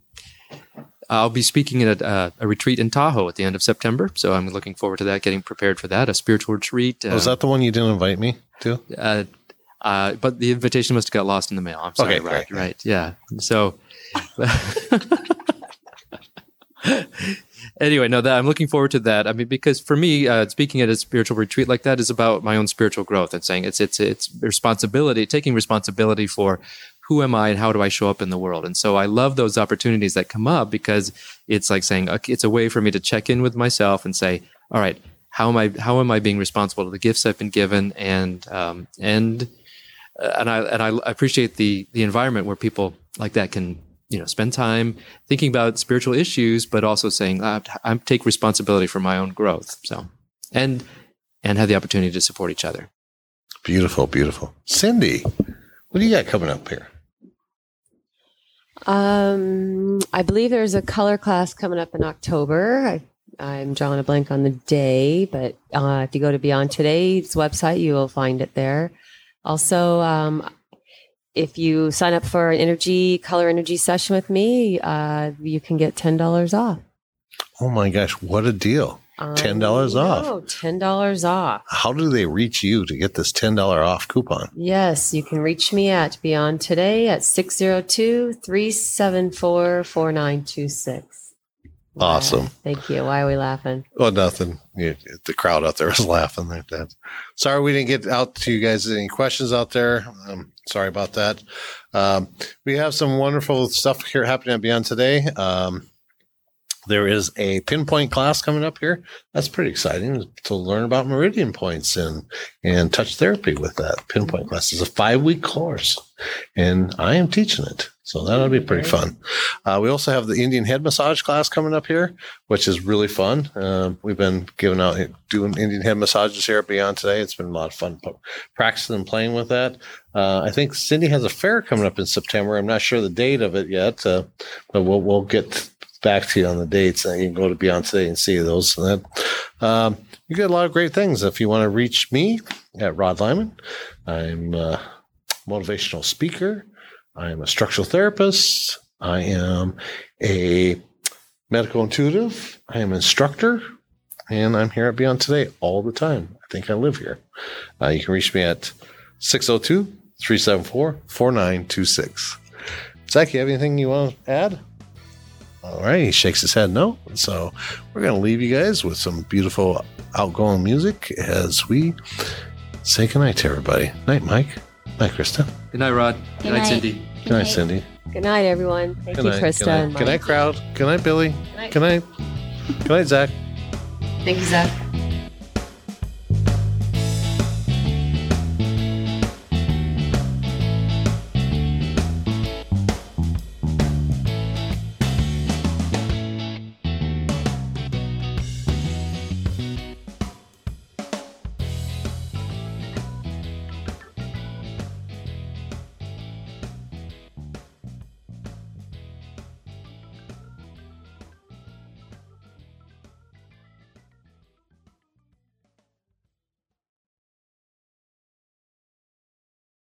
I'll be speaking at a, a retreat in Tahoe at the end of September, so I'm looking forward to that. Getting prepared for that, a spiritual retreat. Uh, Was that the one you didn't invite me to? uh, uh, but the invitation must have got lost in the mail. I'm sorry. Okay, right, great. right, yeah. So, (laughs) anyway, no, that I'm looking forward to that. I mean, because for me, uh, speaking at a spiritual retreat like that is about my own spiritual growth and saying it's it's it's responsibility, taking responsibility for who am I and how do I show up in the world. And so I love those opportunities that come up because it's like saying okay, it's a way for me to check in with myself and say, all right, how am I how am I being responsible to the gifts I've been given and um, and uh, and I and I appreciate the the environment where people like that can you know spend time thinking about spiritual issues, but also saying I, I take responsibility for my own growth. So and and have the opportunity to support each other. Beautiful, beautiful. Cindy, what do you got coming up here? Um, I believe there's a color class coming up in October. I, I'm drawing a blank on the day, but uh, if you go to Beyond Today's website, you will find it there. Also, um, if you sign up for an energy color energy session with me, uh, you can get ten dollars off. Oh my gosh, what a deal. $10 off. Oh, ten dollars off. How do they reach you to get this $10 off coupon? Yes, you can reach me at Beyond Today at 602 374 4926. Awesome. Thank you. Why are we laughing? Well, nothing. The crowd out there was (laughs) laughing like that. Sorry we didn't get out to you guys. Any questions out there? Um, sorry about that. Um, we have some wonderful stuff here happening at Beyond today. Um, there is a pinpoint class coming up here. That's pretty exciting to learn about meridian points and and touch therapy with that. Pinpoint class is a five week course, and I am teaching it, so that'll be pretty fun. Uh, we also have the Indian head massage class coming up here, which is really fun. Um, we've been giving out doing Indian head massages here at Beyond today. It's been a lot of fun practicing and playing with that. Uh, I think Cindy has a fair coming up in September. I'm not sure the date of it yet, uh, but we'll we'll get back to you on the dates. And you can go to Beyond today and see those. And that um, you get a lot of great things. If you want to reach me at Rod Lyman, I'm a motivational speaker. I am a structural therapist. I am a medical intuitive. I am an instructor, and I'm here at Beyond Today all the time. I think I live here. Uh, you can reach me at 602 374 4926. Zach, you have anything you want to add? All right, he shakes his head no. So we're going to leave you guys with some beautiful outgoing music as we say goodnight to everybody. Night, Mike. Night, Krista. Good night, Rod. Good Good night, night. Cindy. Good night, Cindy. Good night, everyone. Thank Good you, night. Krista. Good night. and Good night, Mike. crowd. Good night, Billy. Good night. Good night, Zach. Thank you, Zach.